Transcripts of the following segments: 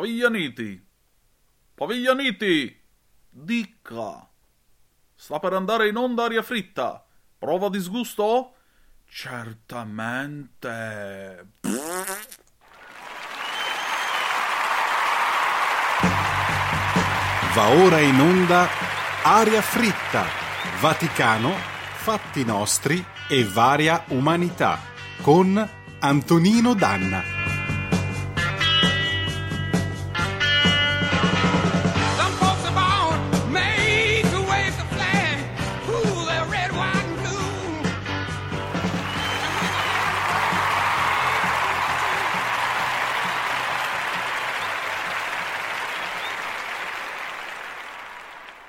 Paviglianiti! Paviglianiti! Dica! Sta per andare in onda aria fritta. Prova disgusto? Certamente. Va ora in onda Aria fritta, Vaticano, fatti nostri e varia umanità con Antonino Danna.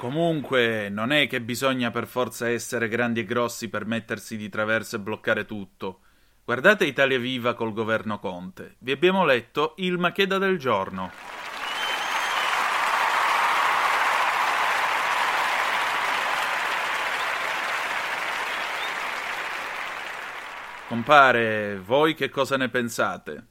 Comunque, non è che bisogna per forza essere grandi e grossi per mettersi di traverso e bloccare tutto. Guardate Italia Viva col governo Conte. Vi abbiamo letto il Macheda del giorno. Compare, voi che cosa ne pensate?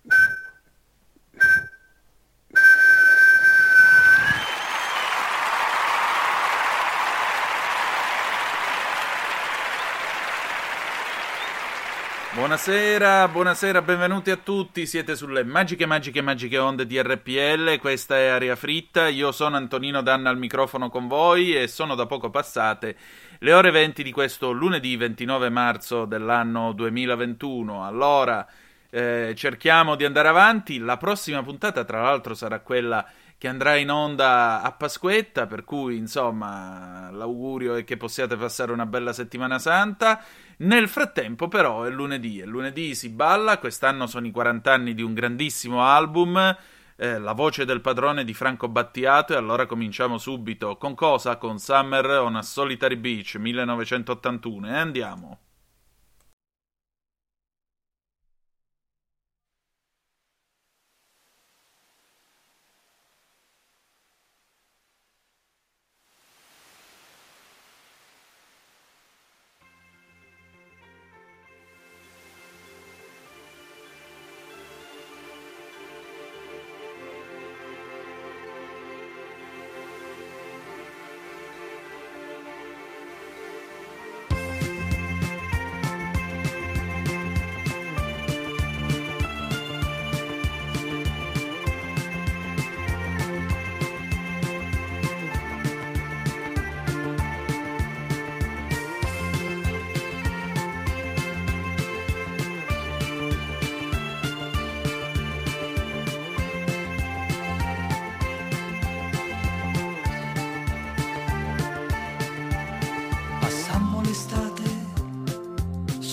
Buonasera, buonasera, benvenuti a tutti. Siete sulle magiche, magiche, magiche onde di RPL. Questa è Aria Fritta. Io sono Antonino Danna al microfono con voi e sono da poco passate le ore 20 di questo lunedì 29 marzo dell'anno 2021. Allora, eh, cerchiamo di andare avanti. La prossima puntata, tra l'altro, sarà quella che andrà in onda a Pasquetta, per cui insomma l'augurio è che possiate passare una bella settimana santa. Nel frattempo però è lunedì, e lunedì si balla, quest'anno sono i 40 anni di un grandissimo album, eh, La voce del padrone di Franco Battiato e allora cominciamo subito con cosa? Con Summer on a Solitary Beach 1981 e andiamo.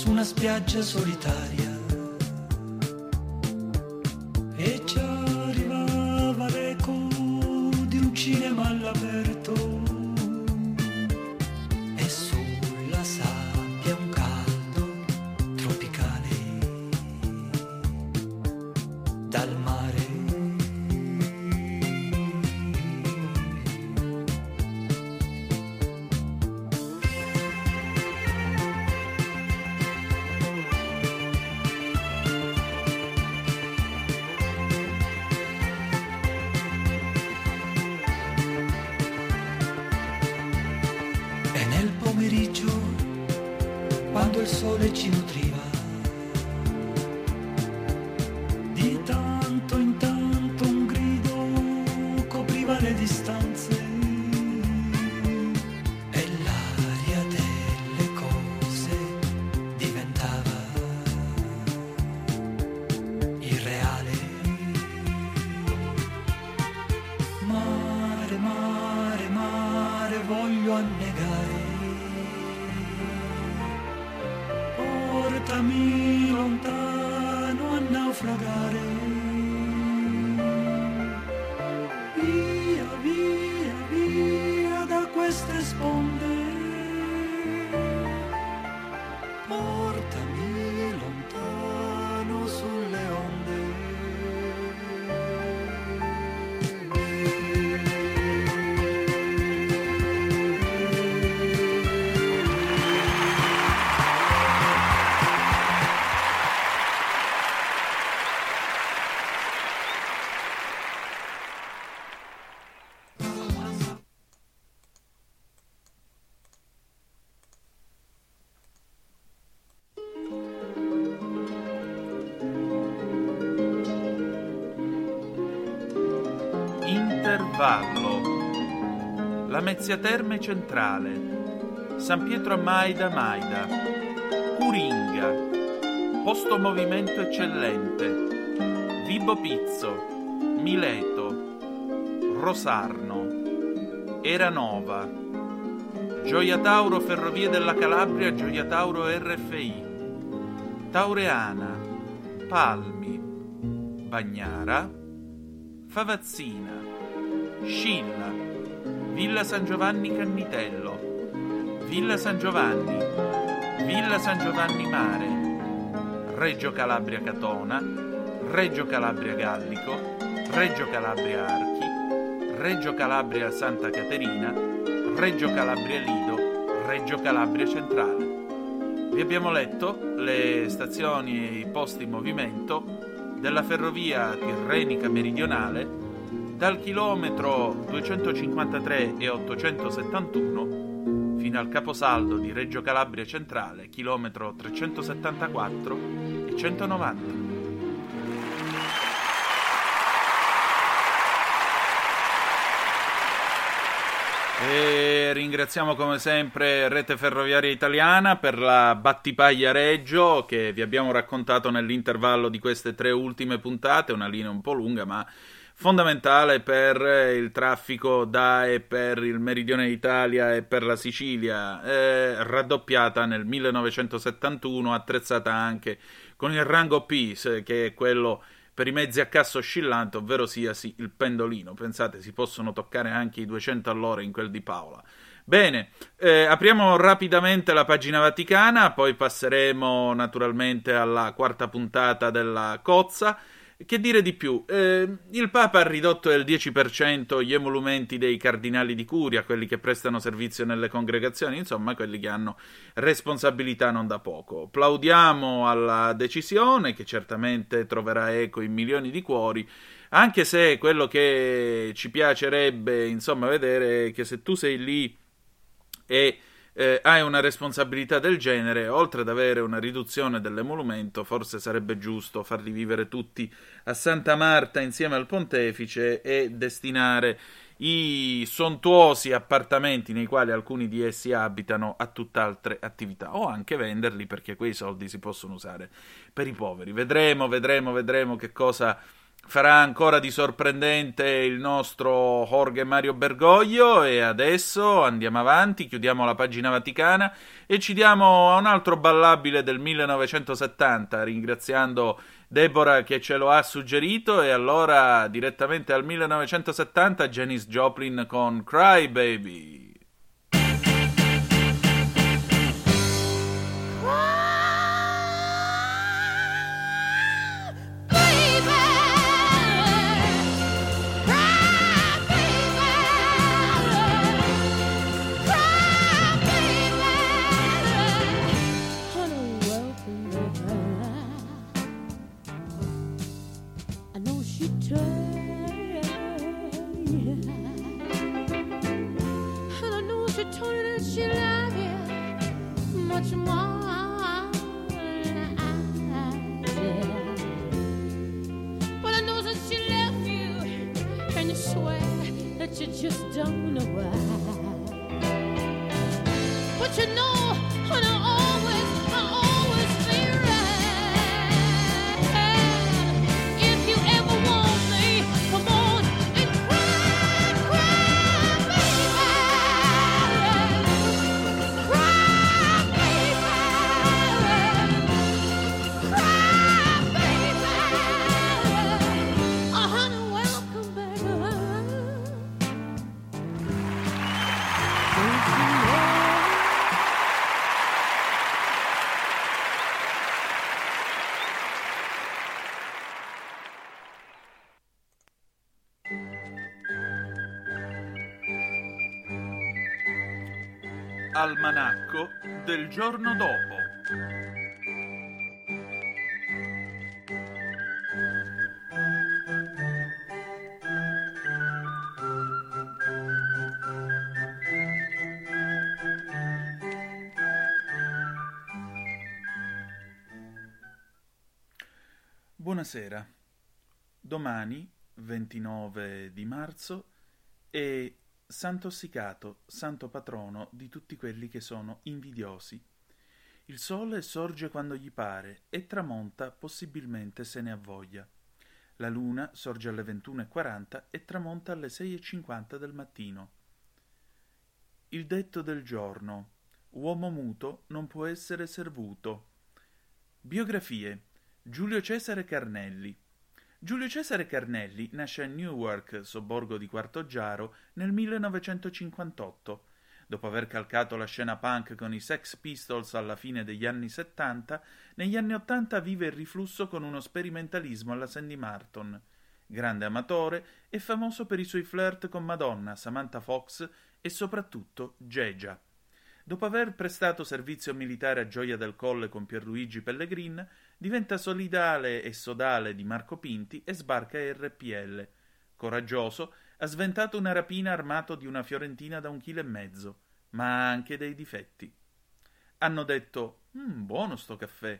Su una spiaggia solitaria Lamezia Terme Centrale, San Pietro a Maida Maida, Curinga, Posto Movimento Eccellente, Vibo Pizzo, Mileto, Rosarno, Eranova, Gioia Tauro Ferrovie della Calabria, Gioia Tauro RFI, Taureana, Palmi, Bagnara, Favazzina, Scilla, Villa San Giovanni Cannitello, Villa San Giovanni, Villa San Giovanni Mare, Reggio Calabria Catona, Reggio Calabria Gallico, Reggio Calabria Archi, Reggio Calabria Santa Caterina, Reggio Calabria Lido, Reggio Calabria Centrale. Vi abbiamo letto le stazioni e i posti in movimento della ferrovia tirrenica meridionale dal chilometro 253 e 871 fino al caposaldo di Reggio Calabria Centrale, chilometro 374 e 190. E ringraziamo come sempre Rete Ferroviaria Italiana per la battipaglia Reggio che vi abbiamo raccontato nell'intervallo di queste tre ultime puntate, una linea un po' lunga ma fondamentale per il traffico da e per il meridione d'Italia e per la Sicilia, eh, raddoppiata nel 1971, attrezzata anche con il rango P, che è quello per i mezzi a cassa oscillante, ovvero sia sì, il pendolino. Pensate, si possono toccare anche i 200 all'ora in quel di Paola. Bene, eh, apriamo rapidamente la pagina vaticana, poi passeremo naturalmente alla quarta puntata della Cozza. Che dire di più? Eh, il Papa ha ridotto del 10% gli emolumenti dei cardinali di curia, quelli che prestano servizio nelle congregazioni, insomma, quelli che hanno responsabilità non da poco. Plaudiamo alla decisione, che certamente troverà eco in milioni di cuori, anche se quello che ci piacerebbe, insomma, vedere è che se tu sei lì e eh, hai una responsabilità del genere, oltre ad avere una riduzione dell'emolumento, forse sarebbe giusto farli vivere tutti a Santa Marta insieme al pontefice e destinare i sontuosi appartamenti nei quali alcuni di essi abitano a tutt'altre attività o anche venderli perché quei soldi si possono usare per i poveri. Vedremo, vedremo, vedremo che cosa farà ancora di sorprendente il nostro Jorge Mario Bergoglio e adesso andiamo avanti, chiudiamo la pagina vaticana e ci diamo a un altro ballabile del 1970 ringraziando Deborah che ce lo ha suggerito e allora direttamente al 1970 Janis Joplin con Cry Baby. And I know she told you that she loved you much more Almanacco del giorno dopo. Buonasera. Domani, 29 di marzo, è Sant'Ossicato, santo patrono di tutti quelli che sono invidiosi. Il sole sorge quando gli pare e tramonta possibilmente se ne ha voglia. La luna sorge alle 21.40 e tramonta alle 6.50 del mattino. Il detto del giorno. Uomo muto non può essere servuto. Biografie. Giulio Cesare Carnelli. Giulio Cesare Carnelli nasce a Newark, sobborgo di Quartoggiaro, nel 1958. Dopo aver calcato la scena punk con i Sex Pistols alla fine degli anni 70, negli anni 80 vive il riflusso con uno sperimentalismo alla Sandy Martin. Grande amatore, è famoso per i suoi flirt con Madonna, Samantha Fox e soprattutto Gegia. Dopo aver prestato servizio militare a Gioia del Colle con Pierluigi Pellegrin, diventa solidale e sodale di Marco Pinti e sbarca RPL. Coraggioso, ha sventato una rapina armato di una fiorentina da un chilo e mezzo, ma ha anche dei difetti. Hanno detto: mm, buono sto caffè.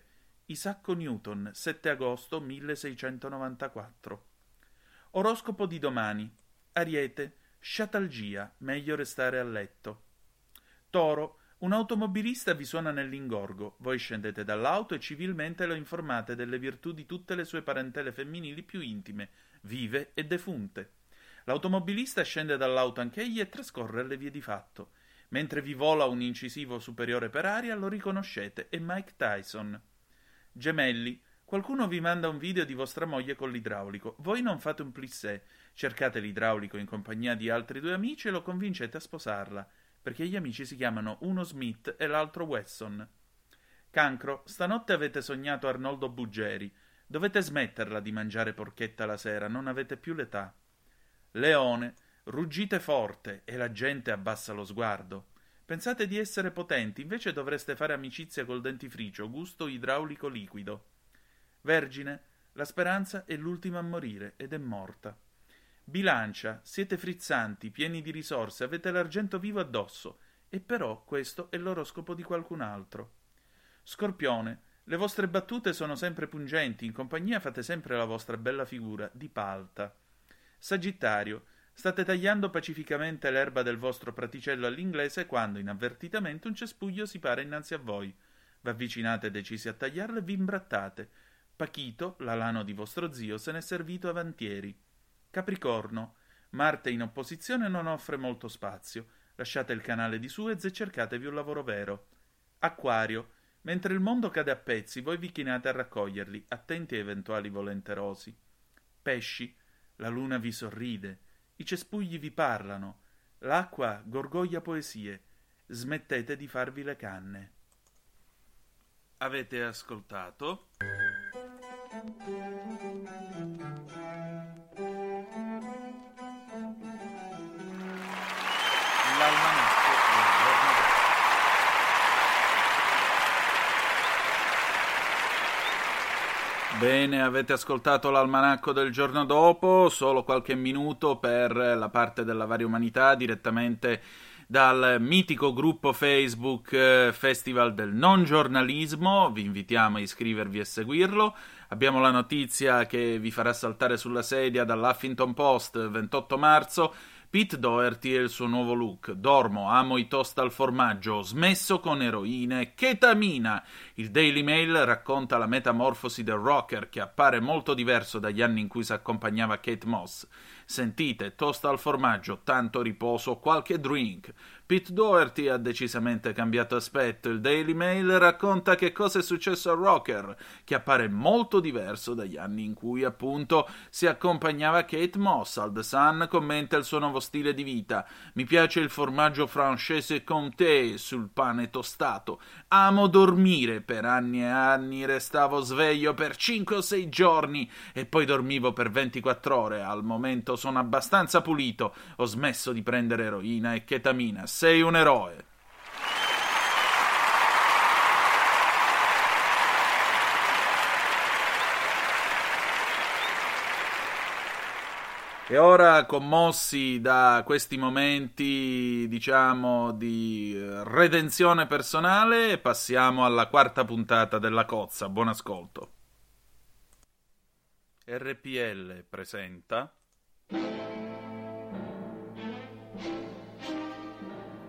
Isacco Newton, 7 agosto 1694. Oroscopo di domani. Ariete, sciatalgia, meglio restare a letto. Toro, un automobilista vi suona nell'ingorgo, voi scendete dall'auto e civilmente lo informate delle virtù di tutte le sue parentele femminili più intime, vive e defunte. L'automobilista scende dall'auto anch'egli e trascorre le vie di fatto. Mentre vi vola un incisivo superiore per aria, lo riconoscete, è Mike Tyson. Gemelli, qualcuno vi manda un video di vostra moglie con l'idraulico. Voi non fate un plissé, cercate l'idraulico in compagnia di altri due amici e lo convincete a sposarla, perché gli amici si chiamano uno Smith e l'altro Wesson. Cancro, stanotte avete sognato Arnoldo Buggeri. Dovete smetterla di mangiare porchetta la sera, non avete più l'età. Leone, ruggite forte e la gente abbassa lo sguardo. Pensate di essere potenti, invece dovreste fare amicizia col dentifricio, gusto idraulico liquido. Vergine, la speranza è l'ultima a morire ed è morta. Bilancia, siete frizzanti, pieni di risorse, avete l'argento vivo addosso, e però questo è l'oroscopo di qualcun altro. Scorpione, le vostre battute sono sempre pungenti, in compagnia fate sempre la vostra bella figura, di palta. Sagittario, state tagliando pacificamente l'erba del vostro praticello all'inglese quando, inavvertitamente, un cespuglio si para innanzi a voi. V'avvicinate decisi a tagliarlo e vi imbrattate. Pachito, l'alano di vostro zio, se n'è servito avantieri. Capricorno, Marte in opposizione non offre molto spazio. Lasciate il canale di Suez e cercatevi un lavoro vero. Acquario, mentre il mondo cade a pezzi, voi vi chinate a raccoglierli, attenti a eventuali volenterosi. Pesci, la luna vi sorride, i cespugli vi parlano, l'acqua gorgoglia poesie. Smettete di farvi le canne. Avete ascoltato? Bene, avete ascoltato l'almanacco del giorno dopo, solo qualche minuto per la parte della varia umanità direttamente dal mitico gruppo Facebook eh, Festival del Non Giornalismo. Vi invitiamo a iscrivervi e seguirlo. Abbiamo la notizia che vi farà saltare sulla sedia dall'Huffington Post 28 marzo. Pete Doherty e il suo nuovo look. Dormo, amo i toast al formaggio, smesso con eroina e ketamina. Il Daily Mail racconta la metamorfosi del rocker che appare molto diverso dagli anni in cui si accompagnava Kate Moss. Sentite, toast al formaggio, tanto riposo, qualche drink. Pete Doherty ha decisamente cambiato aspetto. Il Daily Mail racconta che cosa è successo al rocker, che appare molto diverso dagli anni in cui, appunto, si accompagnava Kate Moss. Al The Sun commenta il suo nuovo stile di vita. Mi piace il formaggio francese Comté sul pane tostato. Amo dormire. Per anni e anni restavo sveglio per 5 o 6 giorni e poi dormivo per 24 ore. Al momento sono abbastanza pulito. Ho smesso di prendere eroina e ketamina. Sei un eroe. E ora, commossi da questi momenti, diciamo, di eh, redenzione personale, passiamo alla quarta puntata della Cozza. Buon ascolto. RPL presenta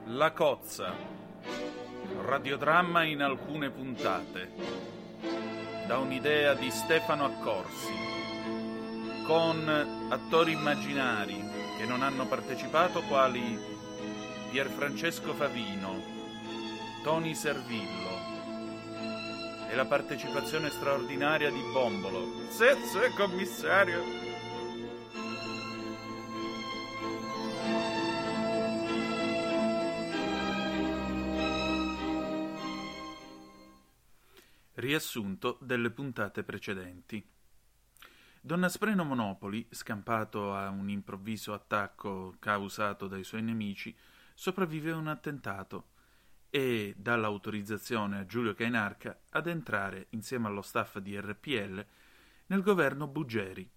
La Cozza. Radiodramma in alcune puntate. Da un'idea di Stefano Accorsi. Con attori immaginari che non hanno partecipato quali Pierfrancesco Favino, Tony Servillo e la partecipazione straordinaria di Bombolo. Sì, sì, commissario. Riassunto delle puntate precedenti. Don Aspreno Monopoli, scampato a un improvviso attacco causato dai suoi nemici, sopravvive a un attentato e dà l'autorizzazione a Giulio Cainarca ad entrare insieme allo staff di RPL nel governo Buggeri.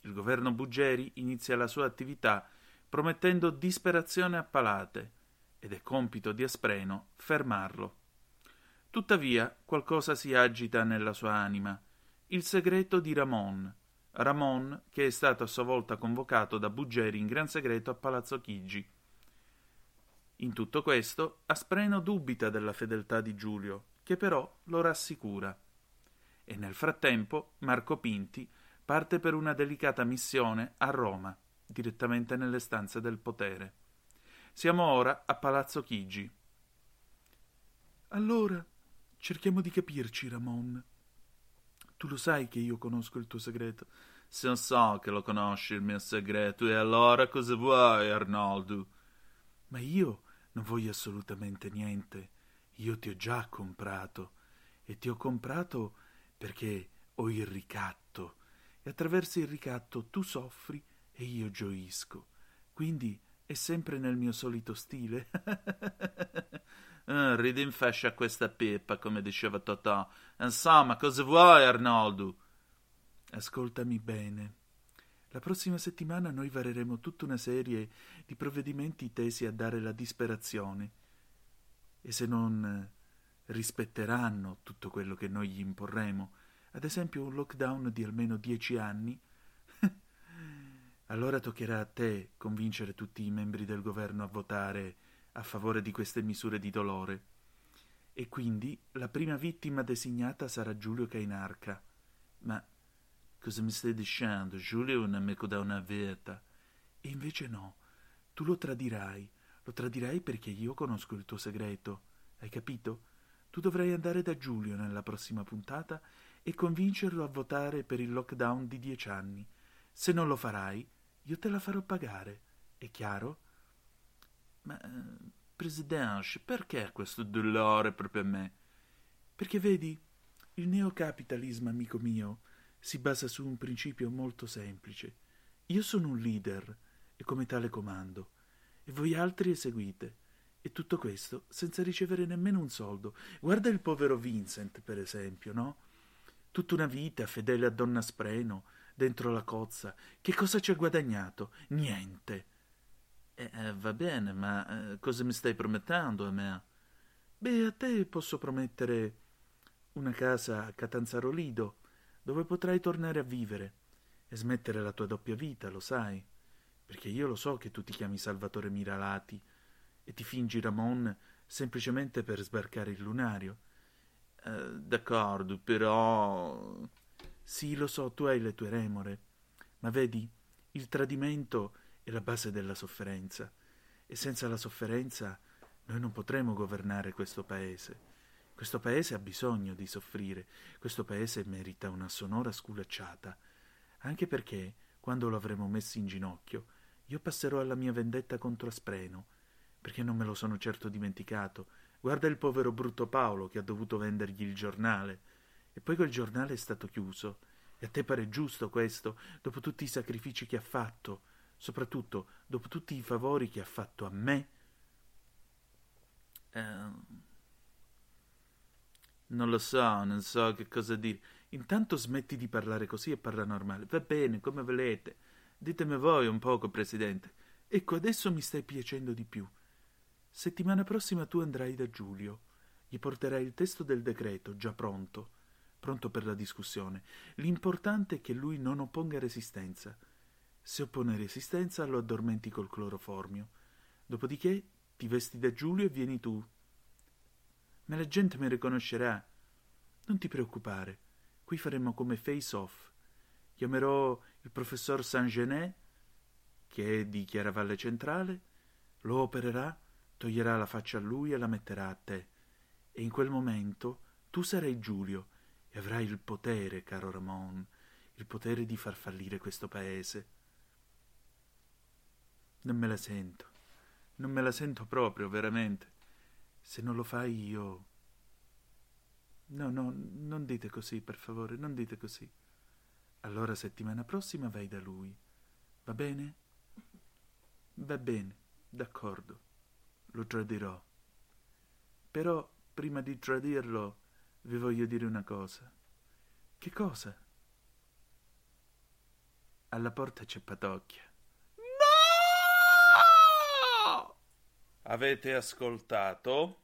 Il governo Buggeri inizia la sua attività promettendo disperazione a Palate ed è compito di Aspreno fermarlo. Tuttavia qualcosa si agita nella sua anima, il segreto di Ramon, Ramon che è stato a sua volta convocato da Buggeri in gran segreto a Palazzo Chigi. In tutto questo Aspreno dubita della fedeltà di Giulio, che però lo rassicura. E nel frattempo Marco Pinti parte per una delicata missione a Roma, direttamente nelle stanze del potere. Siamo ora a Palazzo Chigi. Allora, cerchiamo di capirci, Ramon. Tu lo sai che io conosco il tuo segreto. Se non so che lo conosci il mio segreto, e allora cosa vuoi, Arnoldo? Ma io non voglio assolutamente niente. Io ti ho già comprato. E ti ho comprato perché ho il ricatto. E attraverso il ricatto tu soffri e io gioisco. Quindi è sempre nel mio solito stile. Ah, ridi in fascia questa pippa, come diceva Totò. Insomma, cosa vuoi, Arnoldo? Ascoltami bene. La prossima settimana noi vareremo tutta una serie di provvedimenti tesi a dare la disperazione. E se non eh, rispetteranno tutto quello che noi gli imporremo, ad esempio un lockdown di almeno dieci anni, allora toccherà a te convincere tutti i membri del governo a votare a favore di queste misure di dolore. E quindi la prima vittima designata sarà Giulio Cainarca. Ma cosa mi stai dicendo? Giulio è un amico da una vita. E invece no, tu lo tradirai. Lo tradirai perché io conosco il tuo segreto. Hai capito? Tu dovrai andare da Giulio nella prossima puntata e convincerlo a votare per il lockdown di dieci anni. Se non lo farai, io te la farò pagare. È chiaro? Ma, Presidente, perché questo dolore proprio a me? Perché vedi, il neocapitalismo, amico mio, si basa su un principio molto semplice. Io sono un leader e come tale comando, e voi altri eseguite. E tutto questo senza ricevere nemmeno un soldo. Guarda il povero Vincent, per esempio, no? Tutta una vita fedele a Donna Spreno, dentro la cozza. Che cosa ci ha guadagnato? Niente. Eh, eh, va bene, ma eh, cosa mi stai promettendo a me? Beh, a te posso promettere una casa a Catanzaro Lido, dove potrai tornare a vivere e smettere la tua doppia vita, lo sai, perché io lo so che tu ti chiami Salvatore Miralati e ti fingi Ramon semplicemente per sbarcare il lunario. Eh, d'accordo, però... Sì, lo so, tu hai le tue remore, ma vedi, il tradimento è la base della sofferenza e senza la sofferenza noi non potremo governare questo paese. Questo paese ha bisogno di soffrire, questo paese merita una sonora sculacciata, anche perché, quando lo avremo messo in ginocchio, io passerò alla mia vendetta contro Aspreno, perché non me lo sono certo dimenticato. Guarda il povero brutto Paolo che ha dovuto vendergli il giornale, e poi quel giornale è stato chiuso. E a te pare giusto questo, dopo tutti i sacrifici che ha fatto? Soprattutto dopo tutti i favori che ha fatto a me. Eh, non lo so, non so che cosa dire. Intanto smetti di parlare così e parla normale. Va bene, come volete. Ditemi voi un poco, Presidente. Ecco, adesso mi stai piacendo di più. Settimana prossima tu andrai da Giulio. Gli porterai il testo del decreto, già pronto, pronto per la discussione. L'importante è che lui non opponga resistenza. Se oppone resistenza lo addormenti col cloroformio. Dopodiché Ti vesti da Giulio e vieni tu. Ma la gente mi riconoscerà. Non ti preoccupare. Qui faremo come face off. Chiamerò il professor Saint-Genet, che è di Chiaravalle Centrale, lo opererà, toglierà la faccia a lui e la metterà a te. E in quel momento tu sarai Giulio e avrai il potere, caro Ramon, il potere di far fallire questo paese. Non me la sento, non me la sento proprio, veramente. Se non lo fai io... No, no, non dite così, per favore, non dite così. Allora settimana prossima vai da lui. Va bene? Va bene, d'accordo. Lo tradirò. Però, prima di tradirlo, vi voglio dire una cosa. Che cosa? Alla porta c'è Patocchia. No! Avete ascoltato?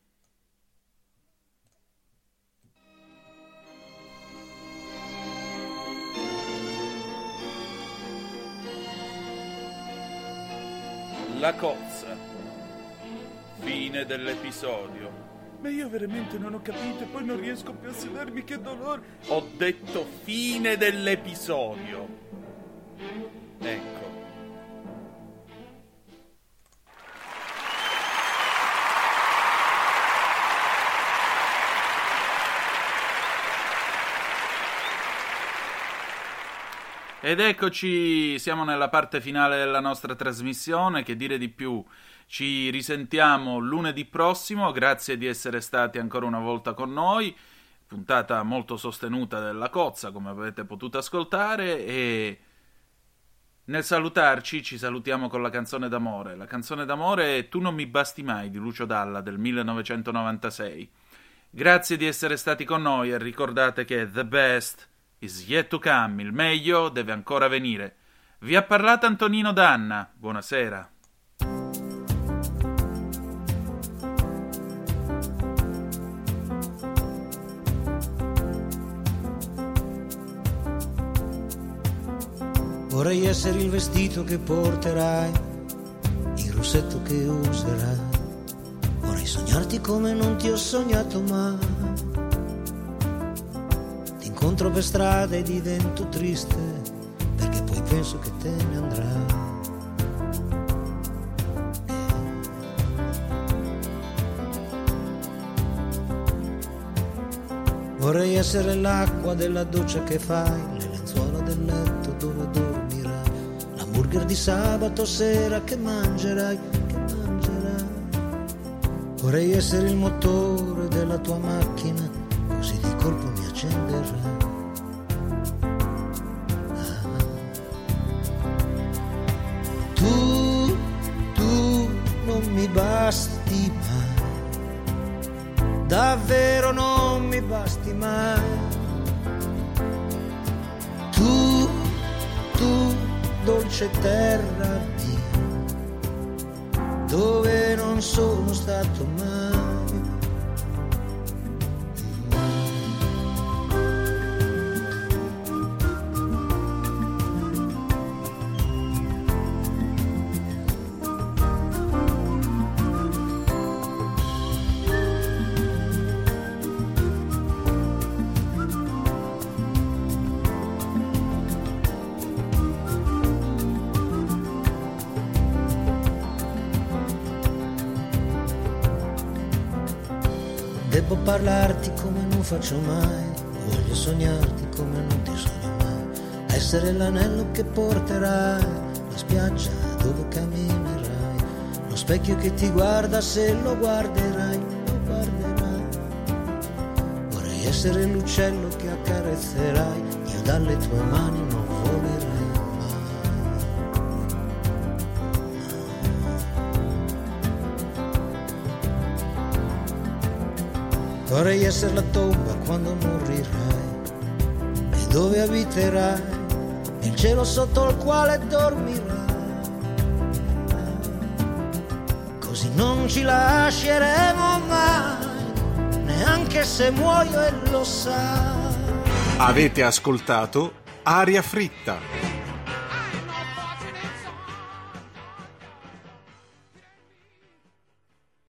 La cozza. Fine dell'episodio. Ma io veramente non ho capito e poi non riesco più a sedermi, che dolore. Ho detto fine dell'episodio. Ecco. Ed eccoci, siamo nella parte finale della nostra trasmissione, che dire di più? Ci risentiamo lunedì prossimo, grazie di essere stati ancora una volta con noi, puntata molto sostenuta della cozza, come avete potuto ascoltare, e nel salutarci ci salutiamo con la canzone d'amore. La canzone d'amore è Tu non mi basti mai di Lucio Dalla del 1996. Grazie di essere stati con noi e ricordate che The Best is yet to come, il meglio deve ancora venire. Vi ha parlato Antonino Danna, buonasera. Vorrei essere il vestito che porterai, il rossetto che userai. Vorrei sognarti come non ti ho sognato mai. Incontro per strada e divento triste, perché poi penso che te ne andrai. Vorrei essere l'acqua della doccia che fai, le lenzuola del letto dove dormirai, l'hamburger di sabato sera che mangerai, che mangerai. Vorrei essere il motore della tua macchina, Ah. Tu, tu non mi basti mai davvero non mi basti mai. Tu, tu, dolce terra mia, dove non sono stato mai. Parlarti come non faccio mai, voglio sognarti come non ti sogno mai, essere l'anello che porterai, la spiaggia dove camminerai, lo specchio che ti guarda se lo guarderai, lo guarderai. Vorrei essere l'uccello che accarezzerai, io dalle tue mani non Vorrei essere la tomba quando morirai e dove abiterai, il cielo sotto il quale dormirai. Così non ci lasceremo mai, neanche se muoio e lo sai. Avete ascoltato Aria Fritta.